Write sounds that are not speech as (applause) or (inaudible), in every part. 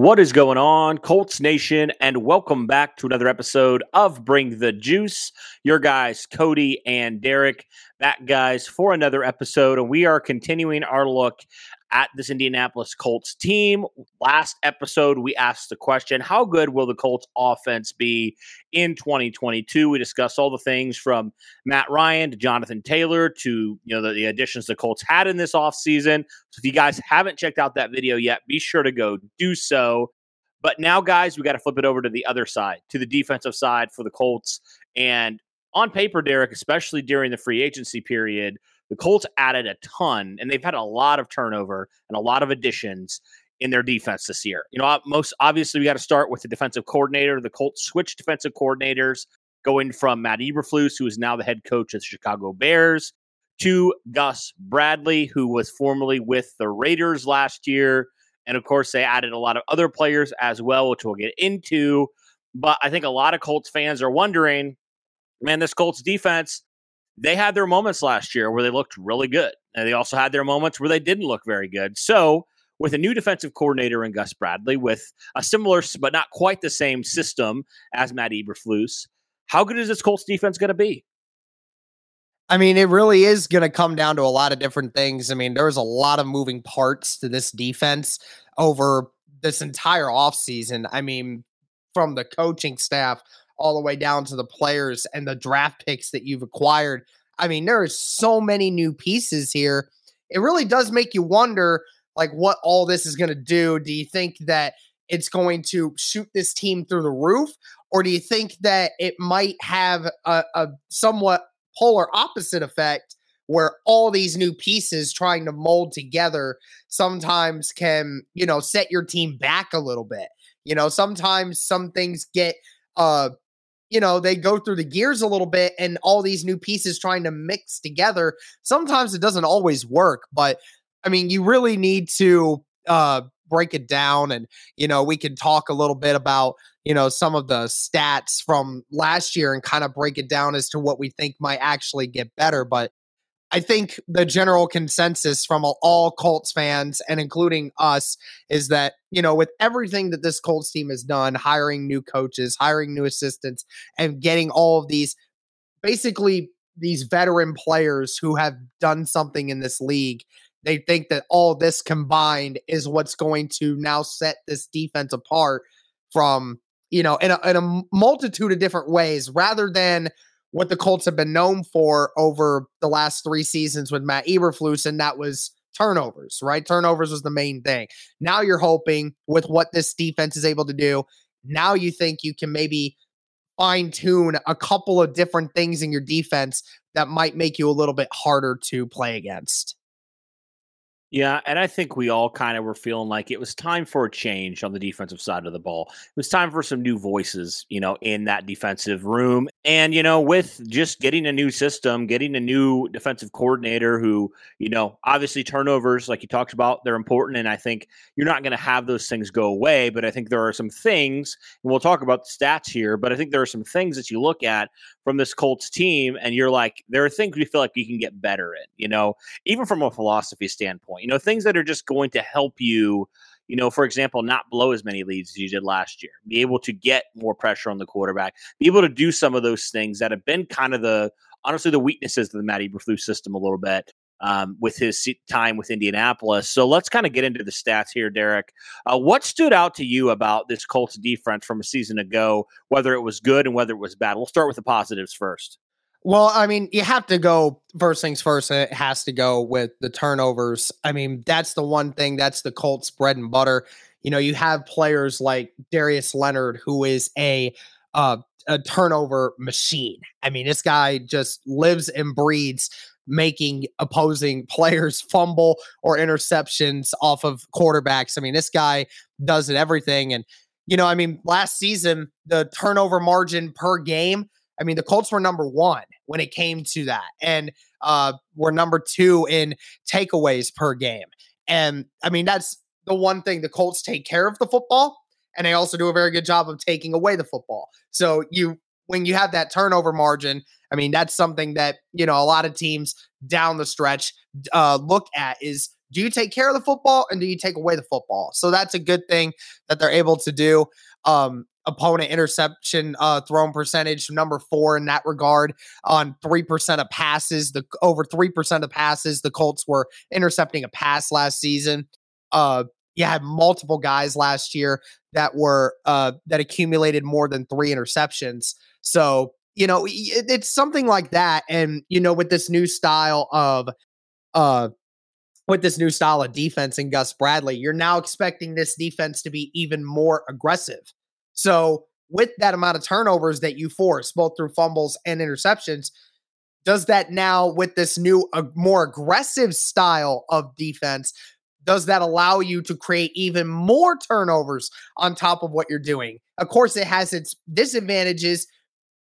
What is going on, Colts Nation, and welcome back to another episode of Bring the Juice. Your guys, Cody and Derek, back, guys, for another episode. And we are continuing our look at this Indianapolis Colts team. Last episode, we asked the question How good will the Colts offense be in 2022? We discussed all the things from Matt Ryan to Jonathan Taylor to you know the, the additions the Colts had in this offseason. So if you guys haven't checked out that video yet, be sure to go do so. But now, guys, we got to flip it over to the other side, to the defensive side for the Colts. And on paper, Derek, especially during the free agency period, the Colts added a ton, and they've had a lot of turnover and a lot of additions in their defense this year. You know, most obviously, we got to start with the defensive coordinator. The Colts switched defensive coordinators, going from Matt Eberflus, who is now the head coach of the Chicago Bears, to Gus Bradley, who was formerly with the Raiders last year. And of course, they added a lot of other players as well, which we'll get into. But I think a lot of Colts fans are wondering, man, this Colts defense they had their moments last year where they looked really good. And they also had their moments where they didn't look very good. So, with a new defensive coordinator in Gus Bradley, with a similar but not quite the same system as Matt Eberflus, how good is this Colts defense going to be? I mean, it really is going to come down to a lot of different things. I mean, there's a lot of moving parts to this defense over this entire offseason. I mean, from the coaching staff all the way down to the players and the draft picks that you've acquired. I mean, there are so many new pieces here. It really does make you wonder like what all this is going to do. Do you think that it's going to shoot this team through the roof or do you think that it might have a, a somewhat polar opposite effect where all these new pieces trying to mold together sometimes can, you know, set your team back a little bit. You know, sometimes some things get uh you know, they go through the gears a little bit and all these new pieces trying to mix together. Sometimes it doesn't always work, but I mean, you really need to uh break it down and you know, we can talk a little bit about, you know, some of the stats from last year and kind of break it down as to what we think might actually get better, but I think the general consensus from all Colts fans and including us is that, you know, with everything that this Colts team has done, hiring new coaches, hiring new assistants, and getting all of these basically these veteran players who have done something in this league, they think that all this combined is what's going to now set this defense apart from, you know, in a, in a multitude of different ways rather than what the Colts have been known for over the last three seasons with Matt Eberflus, and that was turnovers, right? Turnovers was the main thing. Now you're hoping with what this defense is able to do, now you think you can maybe fine tune a couple of different things in your defense that might make you a little bit harder to play against. Yeah, and I think we all kind of were feeling like it was time for a change on the defensive side of the ball. It was time for some new voices, you know, in that defensive room. And, you know, with just getting a new system, getting a new defensive coordinator who, you know, obviously turnovers, like you talked about, they're important. And I think you're not going to have those things go away. But I think there are some things, and we'll talk about the stats here, but I think there are some things that you look at from this Colts team, and you're like, there are things we feel like we can get better in, you know, even from a philosophy standpoint, you know, things that are just going to help you, you know, for example, not blow as many leads as you did last year, be able to get more pressure on the quarterback, be able to do some of those things that have been kind of the, honestly, the weaknesses of the Matt Eberflus system a little bit. Um, with his time with Indianapolis. So let's kind of get into the stats here, Derek. Uh, what stood out to you about this Colts defense from a season ago, whether it was good and whether it was bad? We'll start with the positives first. Well, I mean, you have to go first things first, and it has to go with the turnovers. I mean, that's the one thing that's the Colts' bread and butter. You know, you have players like Darius Leonard, who is a uh, a turnover machine. I mean, this guy just lives and breeds making opposing (laughs) players fumble or interceptions off of quarterbacks. I mean, this guy does it everything. And, you know, I mean, last season, the turnover margin per game I mean, the Colts were number one when it came to that, and uh, were number two in takeaways per game. And I mean, that's the one thing the Colts take care of the football, and they also do a very good job of taking away the football. So you, when you have that turnover margin, I mean, that's something that you know a lot of teams down the stretch uh, look at is do you take care of the football and do you take away the football? So that's a good thing that they're able to do. Um, opponent interception uh, thrown percentage, number four in that regard on 3% of passes. The over 3% of passes, the Colts were intercepting a pass last season. Uh, you had multiple guys last year that were uh, that accumulated more than three interceptions. So you know it, it's something like that, and you know with this new style of uh with this new style of defense in Gus Bradley, you're now expecting this defense to be even more aggressive. So, with that amount of turnovers that you force, both through fumbles and interceptions, does that now, with this new, uh, more aggressive style of defense, does that allow you to create even more turnovers on top of what you're doing? Of course, it has its disadvantages.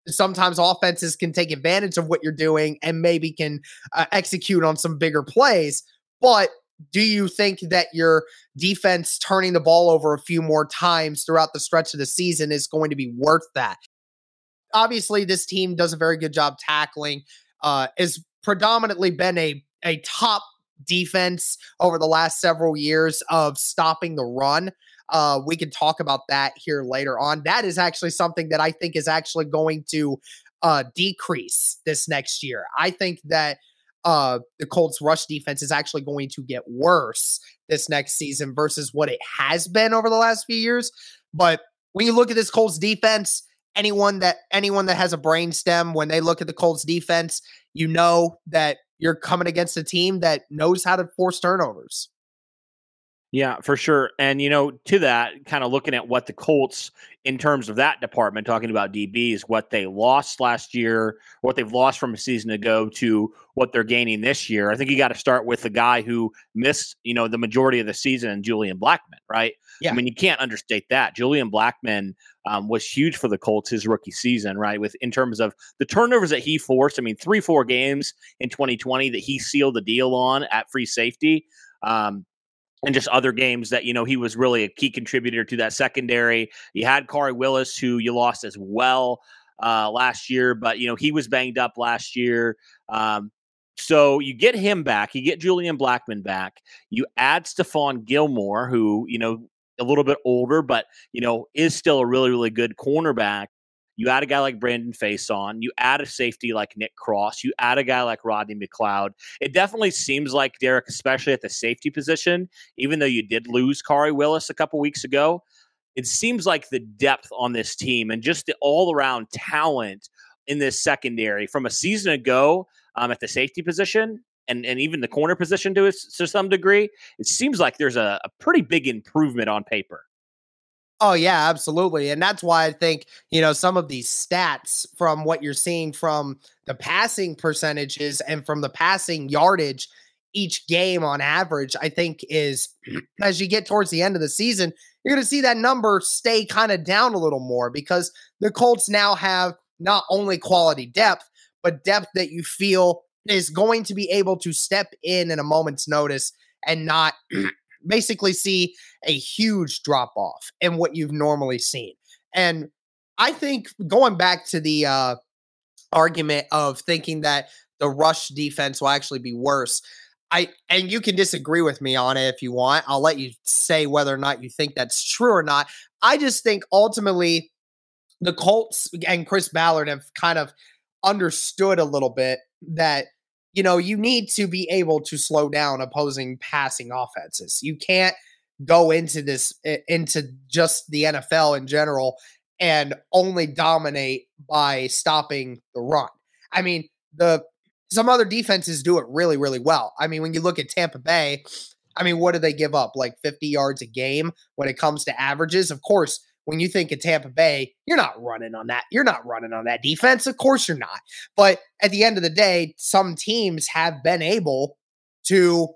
Sometimes offenses can take advantage of what you're doing and maybe can uh, execute on some bigger plays. But do you think that your defense turning the ball over a few more times throughout the stretch of the season is going to be worth that? Obviously, this team does a very good job tackling. Uh, has predominantly been a a top defense over the last several years of stopping the run. Uh, we can talk about that here later on. That is actually something that I think is actually going to uh, decrease this next year. I think that uh, the Colts rush defense is actually going to get worse this next season versus what it has been over the last few years. But when you look at this Colts defense, anyone that anyone that has a brain stem when they look at the Colts defense, you know that you're coming against a team that knows how to force turnovers. Yeah, for sure. And, you know, to that, kind of looking at what the Colts, in terms of that department, talking about DBs, what they lost last year, what they've lost from a season ago to what they're gaining this year. I think you got to start with the guy who missed, you know, the majority of the season, Julian Blackmon, right? Yeah. I mean, you can't understate that. Julian Blackmon um, was huge for the Colts his rookie season, right? With in terms of the turnovers that he forced. I mean, three, four games in 2020 that he sealed the deal on at free safety. Um, and just other games that you know he was really a key contributor to that secondary. You had Khari Willis, who you lost as well uh, last year, but you know he was banged up last year. Um, so you get him back, you get Julian Blackmon back, you add Stephon Gilmore, who you know a little bit older, but you know is still a really really good cornerback. You add a guy like Brandon Facyson. You add a safety like Nick Cross. You add a guy like Rodney McLeod. It definitely seems like Derek, especially at the safety position, even though you did lose Khari Willis a couple weeks ago, it seems like the depth on this team and just the all around talent in this secondary from a season ago um, at the safety position and, and even the corner position to, to some degree, it seems like there's a, a pretty big improvement on paper. Oh yeah, absolutely. And that's why I think, you know, some of these stats from what you're seeing from the passing percentages and from the passing yardage each game on average, I think is (clears throat) as you get towards the end of the season, you're going to see that number stay kind of down a little more because the Colts now have not only quality depth, but depth that you feel is going to be able to step in in a moment's notice and not (clears throat) basically see a huge drop off in what you've normally seen. And I think going back to the uh, argument of thinking that the rush defense will actually be worse. I and you can disagree with me on it if you want. I'll let you say whether or not you think that's true or not. I just think ultimately the Colts and Chris Ballard have kind of understood a little bit that you know you need to be able to slow down opposing passing offenses. You can't go into this into just the NFL in general and only dominate by stopping the run. I mean, the some other defenses do it really, really well. I mean, when you look at Tampa Bay, I mean, what do they give up? Like 50 yards a game when it comes to averages? Of course, when you think of Tampa Bay, you're not running on that. You're not running on that defense. Of course, you're not. But at the end of the day, some teams have been able to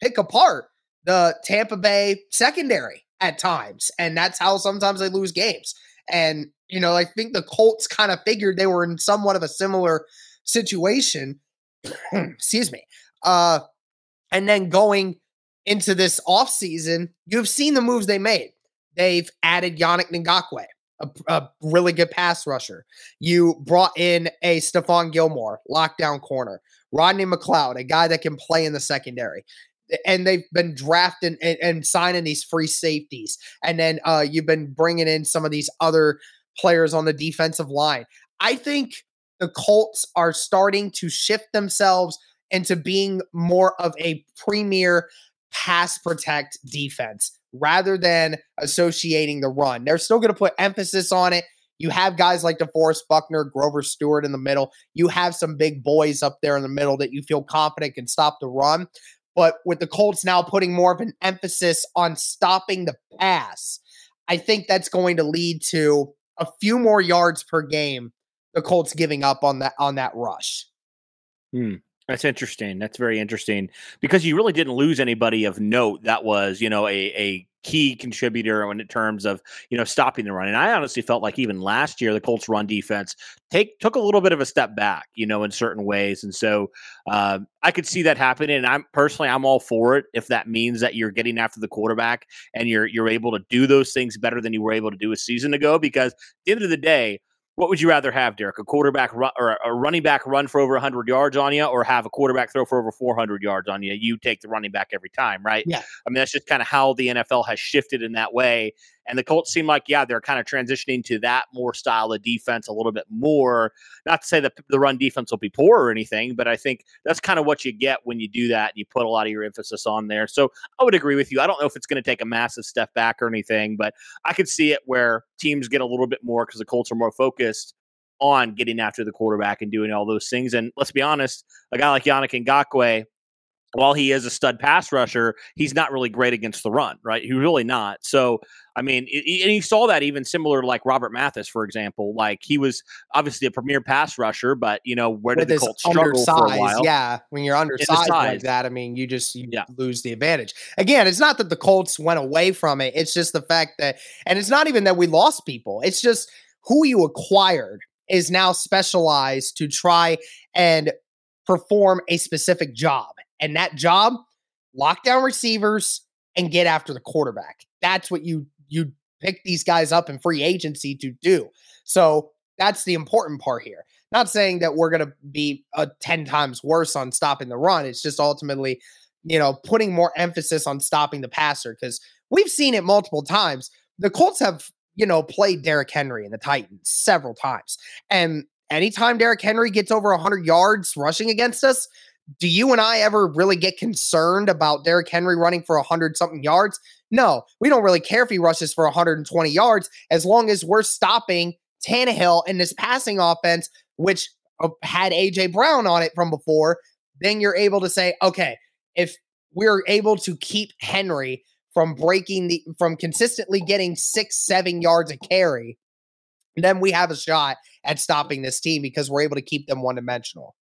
pick apart the Tampa Bay secondary at times. And that's how sometimes they lose games. And, you know, I think the Colts kind of figured they were in somewhat of a similar situation (clears throat) excuse me. Uh, and then going into this offseason, you've seen the moves they made. They've added Yannick Ngakoue, a, a, really good pass rusher. You brought in a Stephon Gilmore, lockdown corner. Rodney McLeod, a guy that can play in the secondary. And they've been drafting and, and signing these free safeties. And then uh, you've been bringing in some of these other players on the defensive line. I think the Colts are starting to shift themselves into being more of a premier pass protect defense rather than associating the run. They're still going to put emphasis on it. You have guys like DeForest Buckner, Grover Stewart in the middle. You have some big boys up there in the middle that you feel confident can stop the run. But with the Colts now putting more of an emphasis on stopping the pass, I think that's going to lead to a few more yards per game the Colts giving up on that on that rush. Hmm. That's interesting. That's very interesting because you really didn't lose anybody of note that was, you know, a, a key contributor in terms of you know stopping the run. And I honestly felt like even last year the Colts run defense take took a little bit of a step back, you know, in certain ways. And so uh, I could see that happening. And I'm personally I'm all for it if that means that you're getting after the quarterback and you're you're able to do those things better than you were able to do a season ago. Because at the end of the day, what would you rather have, Derek? A quarterback run, or a running back run for over 100 yards on you, or have a quarterback throw for over 400 yards on you? You take the running back every time, right? Yeah. I mean, that's just kind of how the NFL has shifted in that way. And the Colts seem like, yeah, they're kind of transitioning to that more style of defense a little bit more. Not to say that the run defense will be poor or anything, but I think that's kind of what you get when you do that. And you put a lot of your emphasis on there. So I would agree with you. I don't know if it's going to take a massive step back or anything, but I could see it where teams get a little bit more because the Colts are more focused on getting after the quarterback and doing all those things. And let's be honest, a guy like Yannick Ngakoue, while he is a stud pass rusher, he's not really great against the run, right? He's really not. So, I mean, it, and you saw that even similar to like Robert Mathis, for example. Like he was obviously a premier pass rusher, but you know where did With the Colts struggle for a while? Yeah, when you're undersized like that, I mean, you just you yeah. lose the advantage. Again, it's not that the Colts went away from it; it's just the fact that, and it's not even that we lost people. It's just who you acquired is now specialized to try and perform a specific job. And that job, lock down receivers and get after the quarterback. That's what you you pick these guys up in free agency to do. So that's the important part here. Not saying that we're going to be a 10 times worse on stopping the run. It's just ultimately, you know, putting more emphasis on stopping the passer because we've seen it multiple times. The Colts have you know, played Derrick Henry in the Titans several times. And anytime Derrick Henry gets over 100 yards rushing against us, do you and I ever really get concerned about Derrick Henry running for 100 something yards? No, we don't really care if he rushes for 120 yards as long as we're stopping Tannehill in this passing offense, which uh, had AJ Brown on it from before. Then you're able to say, okay, if we're able to keep Henry from breaking the from consistently getting six, seven yards a carry, then we have a shot at stopping this team because we're able to keep them one dimensional.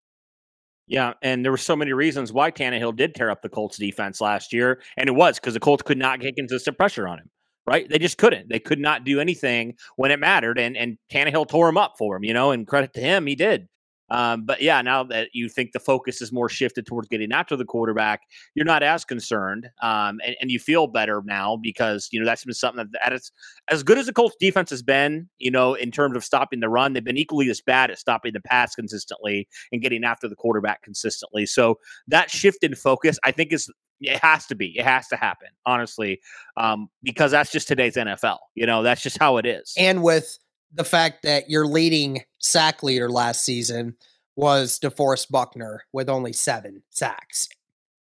Yeah, and there were so many reasons why Tannehill did tear up the Colts defense last year, and it was because the Colts could not get consistent pressure on him. Right? They just couldn't. They could not do anything when it mattered, and and Tannehill tore him up for him. You know, and credit to him, he did. Um, but yeah, now that you think the focus is more shifted towards getting after the quarterback, you're not as concerned, um, and, and, you feel better now because you know that's been something that, that is as good as the Colts defense has been. You know, in terms of stopping the run, they've been equally as bad at stopping the pass consistently and getting after the quarterback consistently. So that shift in focus, I think, is it has to be. It has to happen, honestly, um, because that's just today's NFL. You know, that's just how it is. And with the fact that your leading sack leader last season was DeForest Buckner with only seven sacks.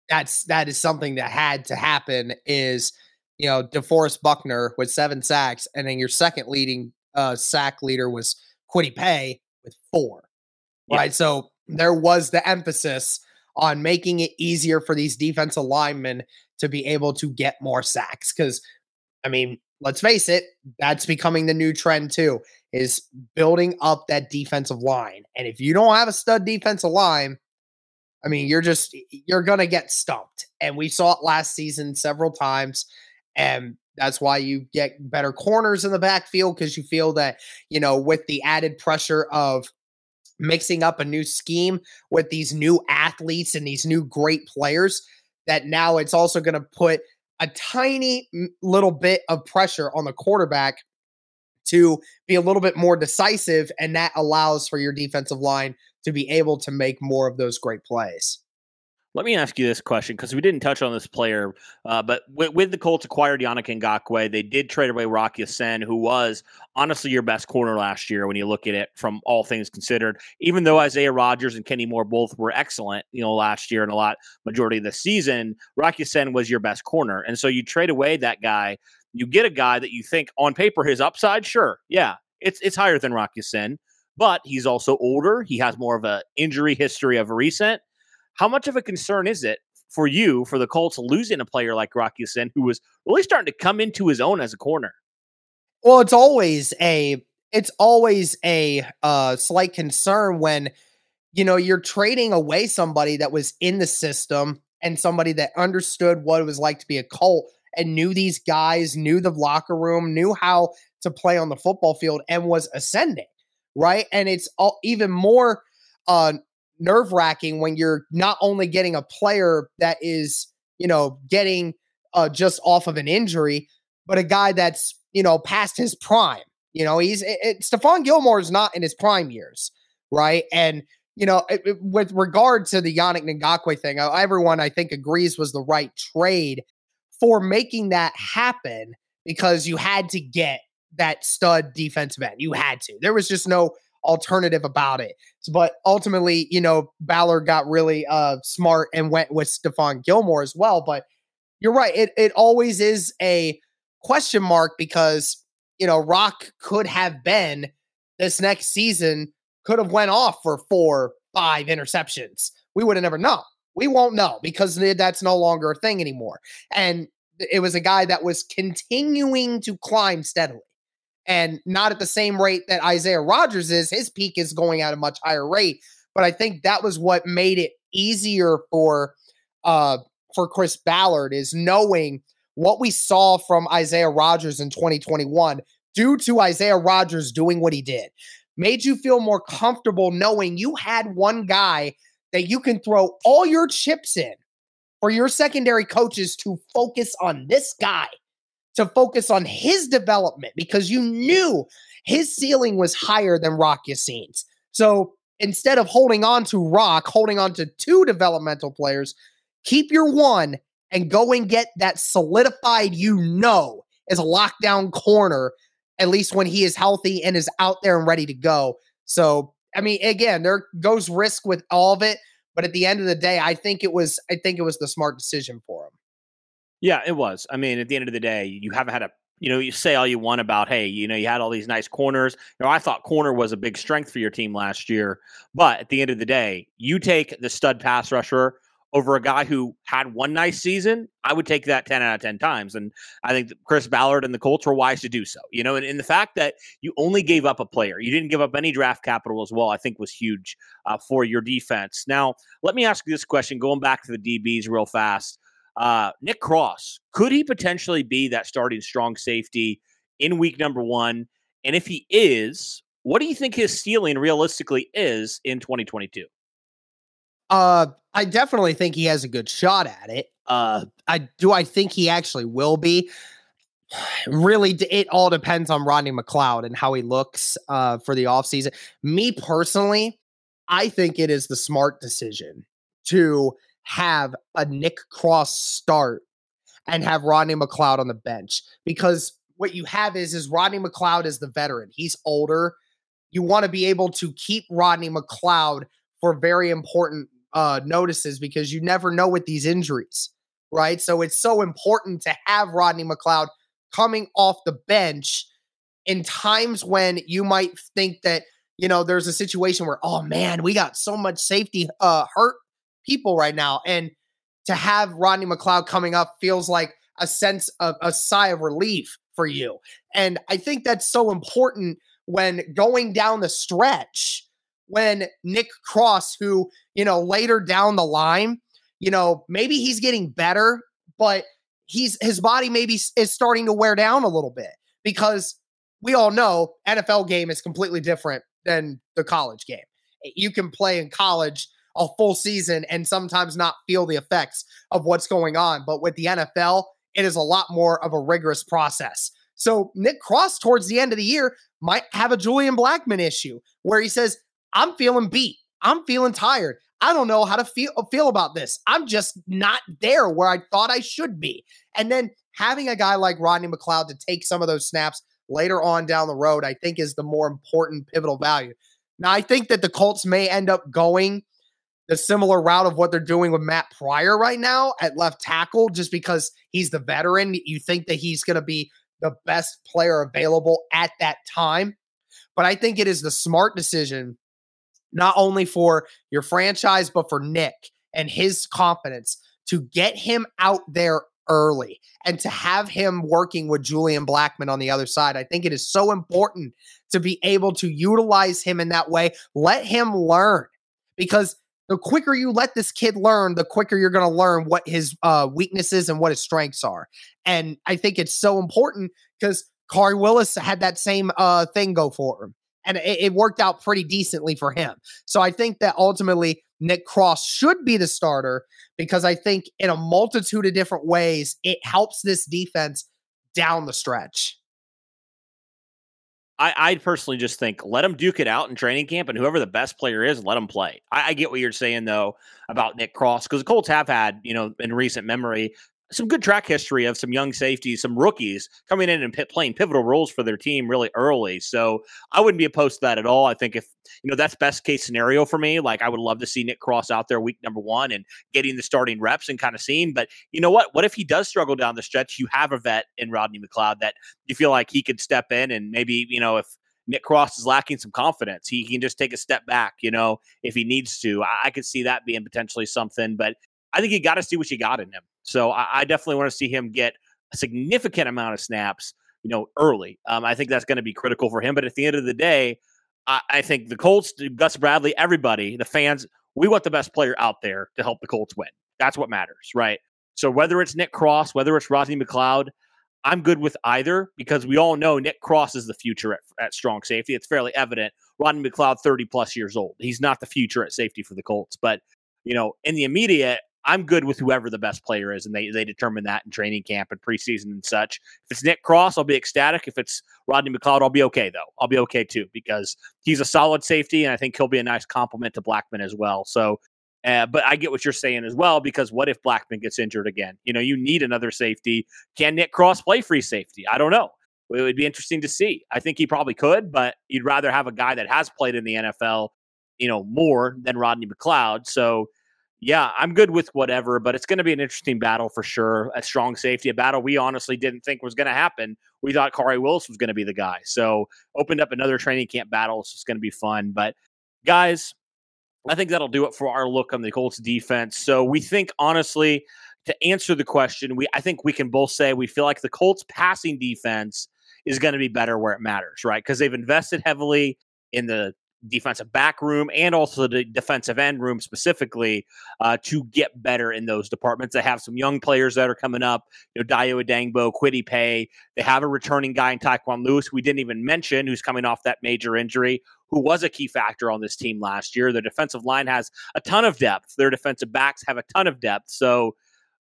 That's that is something that had to happen. Is you know DeForest Buckner with seven sacks, and then your second leading uh, sack leader was Kwity Paye with four. Yeah. Right, so there was the emphasis on making it easier for these defensive linemen to be able to get more sacks. Because I mean, let's face it, that's becoming the new trend too, is building up that defensive line. And if you don't have a stud defensive line, I mean, you're just you're gonna get stumped. And we saw it last season several times. And that's why you get better corners in the backfield because you feel that, you know, with the added pressure of mixing up a new scheme with these new athletes and these new great players, that now it's also going to put a tiny little bit of pressure on the quarterback to be a little bit more decisive, and that allows for your defensive line to be able to make more of those great plays. Let me ask you this question because we didn't touch on this player, uh, but with, with, the Colts acquired Yannick Ngakoue, they did trade away Rock Ya-Sin, who was honestly your best corner last year when you look at it from all things considered. Even though Isaiah Rodgers and Kenny Moore both were excellent, you know, last year and a lot majority of the season, Rock Ya-Sin was your best corner, and so you trade away that guy. You get a guy that you think on paper his upside, sure, yeah, it's it's higher than Rock Ya-Sin, but he's also older. He has more of a injury history of recent how much of a concern is it for you for the Colts losing a player like Rock Ya-Sin, who was really starting to come into his own as a corner? Well, it's always a it's always a uh, slight concern when you know you're trading away somebody that was in the system and somebody that understood what it was like to be a Colt and knew these guys, knew the locker room, knew how to play on the football field, and was ascending, right? And it's all even more uh, nerve wracking when you're not only getting a player that is, you know, getting uh, just off of an injury, but a guy that's, you know, past his prime. You know, he's it, it, Stephon Gilmore is not in his prime years, right? And you know, it, with regard to the Yannick Ngakoue thing, uh, everyone I think agrees was the right trade for making that happen because you had to get that stud defensive end. You had to. There was just no alternative about it. But ultimately, you know, Ballard got really uh, smart and went with Stephon Gilmore as well. But you're right. It it always is a question mark because you know Rock could have been this next season could have went off for four, five interceptions. We would have never known. We won't know because that's no longer a thing anymore. And it was a guy that was continuing to climb steadily and not at the same rate that Isaiah Rodgers is. His peak is going at a much higher rate. But I think that was what made it easier for uh for Chris Ballard is knowing what we saw from Isaiah Rodgers in 2021 due to Isaiah Rodgers doing what he did. Made you feel more comfortable knowing you had one guy that you can throw all your chips in for your secondary coaches to focus on this guy to focus on his development because you knew his ceiling was higher than Rock Ya-Sin's. So instead of holding on to Rock, holding on to two developmental players, keep your one and go and get that solidified, you know, as a lockdown corner, at least when he is healthy and is out there and ready to go. So, I mean, again, there goes risk with all of it. But at the end of the day, I think it was I think it was the smart decision for him. Yeah, it was. I mean, at the end of the day, you haven't had a you know, you say all you want about, hey, you know, you had all these nice corners. You know, I thought corner was a big strength for your team last year. But at the end of the day, you take the stud pass rusher over a guy who had one nice season, I would take that 10 out of 10 times. And I think Chris Ballard and the Colts were wise to do so. You know, and, and the fact that you only gave up a player, you didn't give up any draft capital as well, I think was huge uh, for your defense. Now, let me ask you this question going back to the DBs real fast. Uh, Nick Cross, could he potentially be that starting strong safety in week number one? And if he is, what do you think his ceiling realistically is in 2022? Uh, I definitely think he has a good shot at it. Uh, I do. I think he actually will be. Really, it all depends on Rodney McLeod and how he looks uh, for the offseason. Me personally, I think it is the smart decision to have a Nick Cross start and have Rodney McLeod on the bench because what you have is is Rodney McLeod is the veteran. He's older. You want to be able to keep Rodney McLeod for very important uh, notices because you never know with these injuries, right? So it's so important to have Rodney McLeod coming off the bench in times when you might think that you know there's a situation where oh man we got so much safety uh hurt people right now and to have Rodney McLeod coming up feels like a sense of a sigh of relief for you and I think that's so important when going down the stretch when Nick Cross, who, you know, later down the line, you know, maybe he's getting better, but he's his body maybe is starting to wear down a little bit because we all know NFL game is completely different than the college game. You can play in college a full season and sometimes not feel the effects of what's going on, but with the NFL, it is a lot more of a rigorous process. So Nick Cross towards the end of the year might have a Julian Blackmon issue where he says, I'm feeling beat. I'm feeling tired. I don't know how to feel feel about this. I'm just not there where I thought I should be. And then having a guy like Rodney McLeod to take some of those snaps later on down the road, I think is the more important pivotal value. Now, I think that the Colts may end up going the similar route of what they're doing with Matt Pryor right now at left tackle, just because he's the veteran. You think that he's going to be the best player available at that time. But I think it is the smart decision not only for your franchise, but for Nick and his confidence to get him out there early and to have him working with Julian Blackmon on the other side. I think it is so important to be able to utilize him in that way. Let him learn because the quicker you let this kid learn, the quicker you're going to learn what his uh, weaknesses and what his strengths are. And I think it's so important because Khari Willis had that same uh, thing go for him and it, it worked out pretty decently for him. So I think that ultimately Nick Cross should be the starter because I think in a multitude of different ways, it helps this defense down the stretch. I, I personally just think let them duke it out in training camp, and whoever the best player is, let them play. I, I get what you're saying though about Nick Cross because the Colts have had, you know, in recent memory, some good track history of some young safeties, some rookies coming in and p- playing pivotal roles for their team really early. So I wouldn't be opposed to that at all. I think if you know that's best case scenario for me. Like I would love to see Nick Cross out there week number one and getting the starting reps and kind of seeing. But you know what? What if he does struggle down the stretch? You have a vet in Rodney McLeod that you feel like he could step in and maybe you know if Nick Cross is lacking some confidence. He can just take a step back, you know, if he needs to. I, I could see that being potentially something, but I think you got to see what you got in him. So I, I definitely want to see him get a significant amount of snaps, you know, early. Um, I think that's going to be critical for him. But at the end of the day, I, I think the Colts, Gus Bradley, everybody, the fans, we want the best player out there to help the Colts win. That's what matters, right? So whether it's Nick Cross, whether it's Rodney McLeod, I'm good with either because we all know Nick Cross is the future at, at strong safety. It's fairly evident. Rodney McLeod, 30 plus years old. He's not the future at safety for the Colts. But, you know, in the immediate, I'm good with whoever the best player is, and they they determine that in training camp and preseason and such. If it's Nick Cross, I'll be ecstatic. If it's Rodney McLeod, I'll be okay though. I'll be okay too because he's a solid safety, and I think he'll be a nice complement to Blackmon as well. So, uh, but I get what you're saying as well because what if Blackmon gets injured again? You know, you need another safety. Can Nick Cross play free safety? I don't know. It would be interesting to see. I think he probably could, but you'd rather have a guy that has played in the NFL, you know, more than Rodney McLeod. So yeah, I'm good with whatever, but it's going to be an interesting battle for sure. A strong safety, a battle we honestly didn't think was going to happen. We thought Khari Willis was going to be the guy. So opened up another training camp battle. So it's going to be fun. But guys, I think that'll do it for our look on the Colts defense. So we think honestly to answer the question, we I think we can both say we feel like the Colts passing defense is going to be better where it matters, right? Because they've invested heavily in the defensive back room and also the defensive end room specifically uh, to get better in those departments. They have some young players that are coming up, you know, Dayo Odeyingbo, Kwity Paye. They have a returning guy in Tyquan Lewis, we didn't even mention, who's coming off that major injury, who was a key factor on this team last year. Their defensive line has a ton of depth. Their defensive backs have a ton of depth. So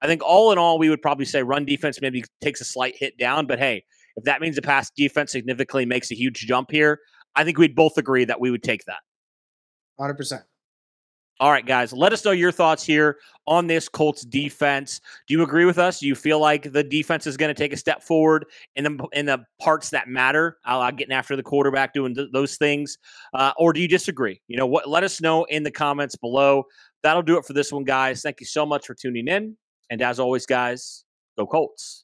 I think all in all, we would probably say run defense maybe takes a slight hit down. But hey, if that means the pass defense significantly makes a huge jump here, I think we'd both agree that we would take that. 100%. All right, guys, let us know your thoughts here on this Colts defense. Do you agree with us? Do you feel like the defense is going to take a step forward in the in the parts that matter, uh, getting after the quarterback, doing th- those things, uh, or do you disagree? You know what? Let us know in the comments below. That'll do it for this one, guys. Thank you so much for tuning in, and as always, guys, go Colts.